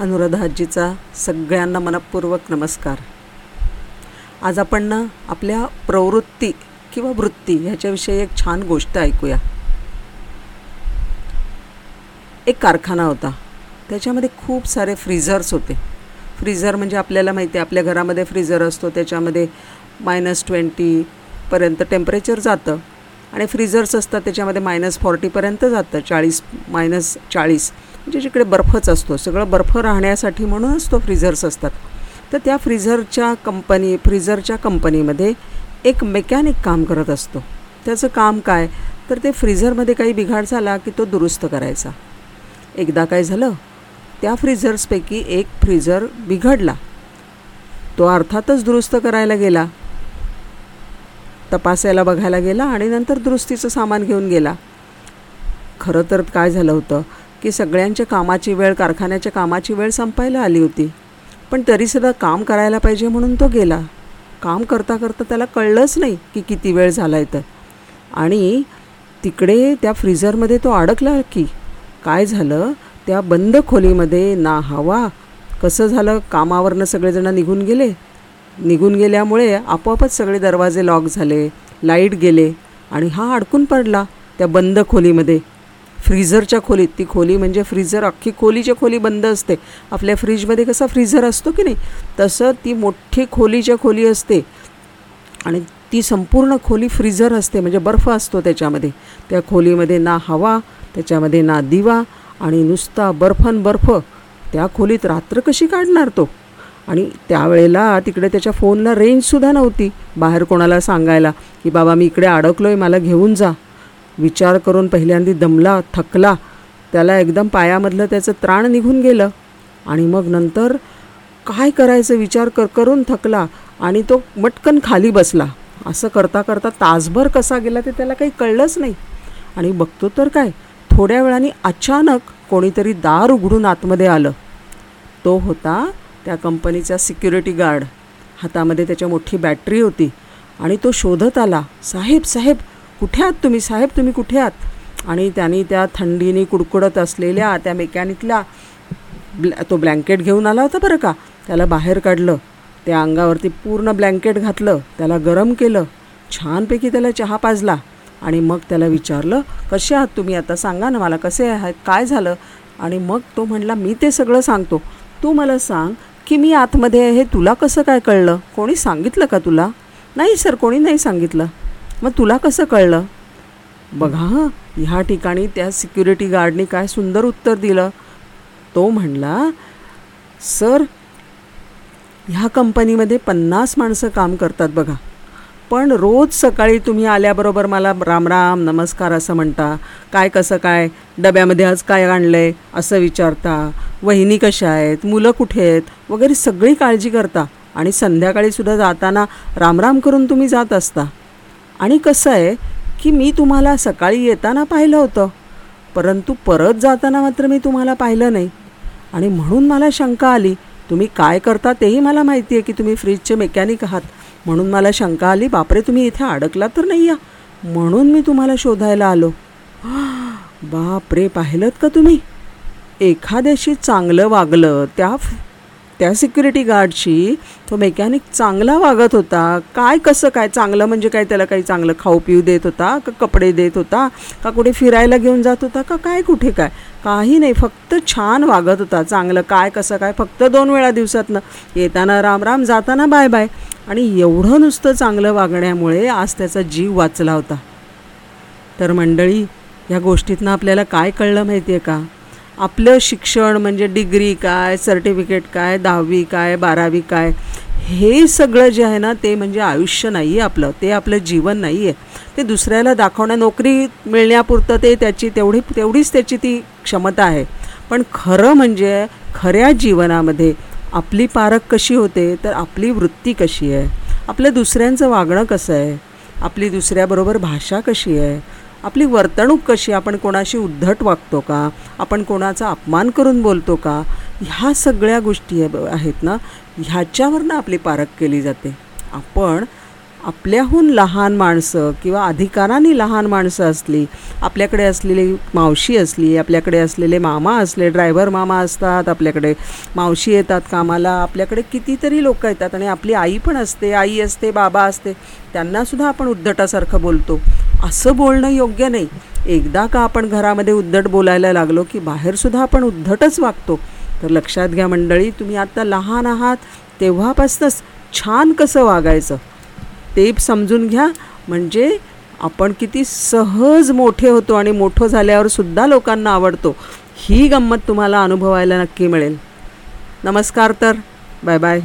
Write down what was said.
अनुराधाजीचा सगळ्यांना मनपूर्वक नमस्कार. आज आपण ना आपल्या प्रवृत्ती किंवा वृत्ती ह्याच्याविषयी एक छान गोष्ट ऐकूया. एक कारखाना होता. त्याच्यामध्ये खूप सारे फ्रीझर्स होते. फ्रीझर म्हणजे आपल्याला माहिती आहे आपल्या घरामध्ये फ्रीझर असतो त्याच्यामध्ये मायनस ट्वेंटीपर्यंत टेम्परेचर जातं आणि फ्रीझर्स असतात त्याच्यामध्ये मायनस फॉर्टीपर्यंत जातं चाळीस मायनस चाळीस. म्हणजे जिकडे बर्फच असतो सगळं बर्फ राहण्यासाठी म्हणूनच तो फ्रीझर्स असतात. तर त्या फ्रीझरच्या कंपनी फ्रीझरच्या कंपनीमध्ये एक मेकॅनिक काम करत असतो. त्याचं काम काय? तर ते फ्रीझरमध्ये काही बिघाड झाला की तो दुरुस्त करायचा. एकदा काय झालं? त्या फ्रीझर्सपैकी एक फ्रीझर बिघडला. तो अर्थातच दुरुस्त करायला गेला. तपासायला बघायला गेला आणि नंतर दुरुस्तीचं सामान घेऊन गेला. खरं तर काय झालं होतं? की सगळ्यांच्या कामाची वेळ कारखान्याच्या कामाची वेळ संपायला आली होती. पण तरीसुद्धा काम करायला पाहिजे म्हणून तो गेला. काम करता करता त्याला कळलंच नाही की किती वेळ झाला आहे तर. आणि तिकडे त्या फ्रीझरमध्ये तो अडकला की काय झालं? त्या बंद खोलीमध्ये ना हवा कसं झालं? कामावरनं सगळेजण निघून गेले. निघून गेल्यामुळे आपोआपच सगळे दरवाजे लॉक झाले लाइट गेले आणि हा अडकून पडला त्या बंद खोलीमध्ये. फ्रीझरच्या खोलीत ती खोली म्हणजे फ्रीझर अख्खी खोलीच्या खोली बंद असते. आपल्या फ्रीजमध्ये कसा फ्रीझर असतो की नाही? तसं ती मोठी खोलीच्या खोली असते. आणि ती संपूर्ण खोली फ्रीझर असते म्हणजे बर्फ असतो त्याच्यामध्ये. त्या खोलीमध्ये ना हवा त्याच्यामध्ये ना दिवा आणि नुसता बर्फन बर्फ. त्या खोलीत रात्र कशी काढणार तो? आणि त्यावेळेला तिकडे त्याच्या फोनला रेंजसुद्धा नव्हती. बाहेर कोणाला सांगायला की बाबा मी इकडे अडकलो आहे मला घेऊन जा. विचार करून पहिल्यांदा दमला थकला त्याला एकदम पायामधलं त्याचं त्राण निघून गेलं. आणि मग नंतर काय करायचं विचार कर करून थकला आणि तो मटकन खाली बसला. असं करता करता तासभर कसा गेला ते त्याला काही कळलंच नाही. आणि बघतो तर काय थोड्या वेळाने अचानक कोणीतरी दार उघडून आतमध्ये आलं. तो होता त्या कंपनीचा सिक्युरिटी गार्ड. हातामध्ये त्याच्या मोठी बॅटरी होती आणि तो शोधत आला साहेब साहेब कुठे आहात तुम्ही? साहेब तुम्ही कुठे आहात? आणि त्यांनी त्या थंडीने कुडकुडत असलेल्या त्या मेकॅनिकला ब्लॅ तो ब्लँकेट घेऊन आला होता बरं का? त्याला बाहेर काढलं. त्या अंगावरती पूर्ण ब्लँकेट घातलं. त्याला गरम केलं. छानपैकी त्याला चहा पाजला. आणि मग त्याला विचारलं कसे आहात तुम्ही? आता सांगा ना मला कसे आहात? काय झालं? आणि मग तो म्हणला मी ते सगळं सांगतो. तू मला सांग की मी आतमध्ये आहे. हे तुला कसं काय कळलं? कोणी सांगितलं का तुला? नाही सर कोणी नाही सांगितलं. मग तुला कसं कळलं? बघा ह्या ठिकाणी त्या सिक्युरिटी गार्डनी काय सुंदर उत्तर दिलं. तो म्हणला सर ह्या कंपनीमध्ये पन्नास माणसं काम करतात बघा. पण रोज सकाळी तुम्ही आल्याबरोबर मला राम राम नमस्कार असं म्हणता. काय कसं काय? डब्यामध्ये आज काय आणलं आहे असं विचारता. वहिनी कशा आहेत? मुलं कुठे आहेत? वगैरे सगळी काळजी करता. आणि संध्याकाळीसुद्धा जाताना रामराम करून तुम्ही जात असता. आणि कसं आहे की मी तुम्हाला सकाळी येताना पाहिलं होतं परंतु परत जाताना मात्र मी तुम्हाला पाहिलं नाही. आणि म्हणून मला शंका आली तुम्ही काय करता तेही मला माहिती आहे की तुम्ही फ्रीजचे मेकॅनिक आहात. म्हणून मला शंका आली बापरे तुम्ही इथे अडकला तर नाही या. म्हणून मी तुम्हाला शोधायला आलो. बापरे पाहिलं का तुम्ही? एखाद्याशी चांगलं वागलं त्या त्या सिक्युरिटी गार्डशी तो मेकॅनिक चांगला वागत होता. काय कसं काय? चांगलं म्हणजे काय? त्याला काही चांगलं खाऊ पिऊ देत होता का कपडे देत होता का कुठे फिरायला घेऊन जात होता का काय कुठे काय? काही नाही फक्त छान वागत होता. चांगलं काय कसं काय? फक्त दोन वेळा दिवसातनं. येताना राम राम जाताना बाय बाय आणि एवढं नुसतं चांगलं वागण्यामुळे आज त्याचा जीव वाचला होता. तर मंडळी या गोष्टीतनं आपल्याला काय कळलं माहिती आहे का? आपलं शिक्षण म्हणजे डिग्री काय सर्टिफिकेट काय दहावी काय बारावी काय हे सगळं जे आहे ना ते म्हणजे आयुष्य नाही आहे आपलं ते आपलं जीवन नाही आहे ते दुसऱ्याला दाखवण्या नोकरी मिळण्यापुरतं ते त्याची तेवढी तेवढीच त्याची ती क्षमता आहे. पण खरं म्हणजे खऱ्या जीवनामध्ये आपली पारख कशी होते तर आपली वृत्ती कशी आहे? आपलं दुसऱ्यांचं वागणं कसं आहे? आपली दुसऱ्याबरोबर भाषा कशी आहे? आपली वर्तणूक कशी? आपण कोणाशी उद्धट वागतो का? आपण कोणाचा अपमान करून बोलतो का? ह्या सगळ्या गोष्टी आहेत ना? ह्याच्यावरनं आपली पारख केली जाते. आपण आपल्याहून लहान माणसं किंवा अधिकाराने लहान माणसं असली आपल्याकडे असलेली मावशी असली आपल्याकडे असलेले मामा असले ड्रायव्हर मामा असतात आपल्याकडे मावशी येतात कामाला आपल्याकडे कितीतरी लोक येतात आणि आपली आई पण असते आई असते बाबा असते त्यांनासुद्धा आपण उद्धटासारखं बोलतो. असं बोलणं योग्य नाही. एकदा का आपण घरामध्ये उद्धट बोलायला लागलो की बाहेरसुद्धा आपण उद्धटच वागतो. तर लक्षात घ्या मंडळी तुम्ही आत्ता लहान आहात तेव्हापासूनच छान कसं वागायचं? ते समजून घ्या. म्हणजे आपण किती सहज मोठे होतो आणि मोठं झाल्यावर सुद्धा लोकांना आवडतो. ही गंमत तुम्हाला अनुभवायला नक्की मिळेल. नमस्कार तर. Bye bye.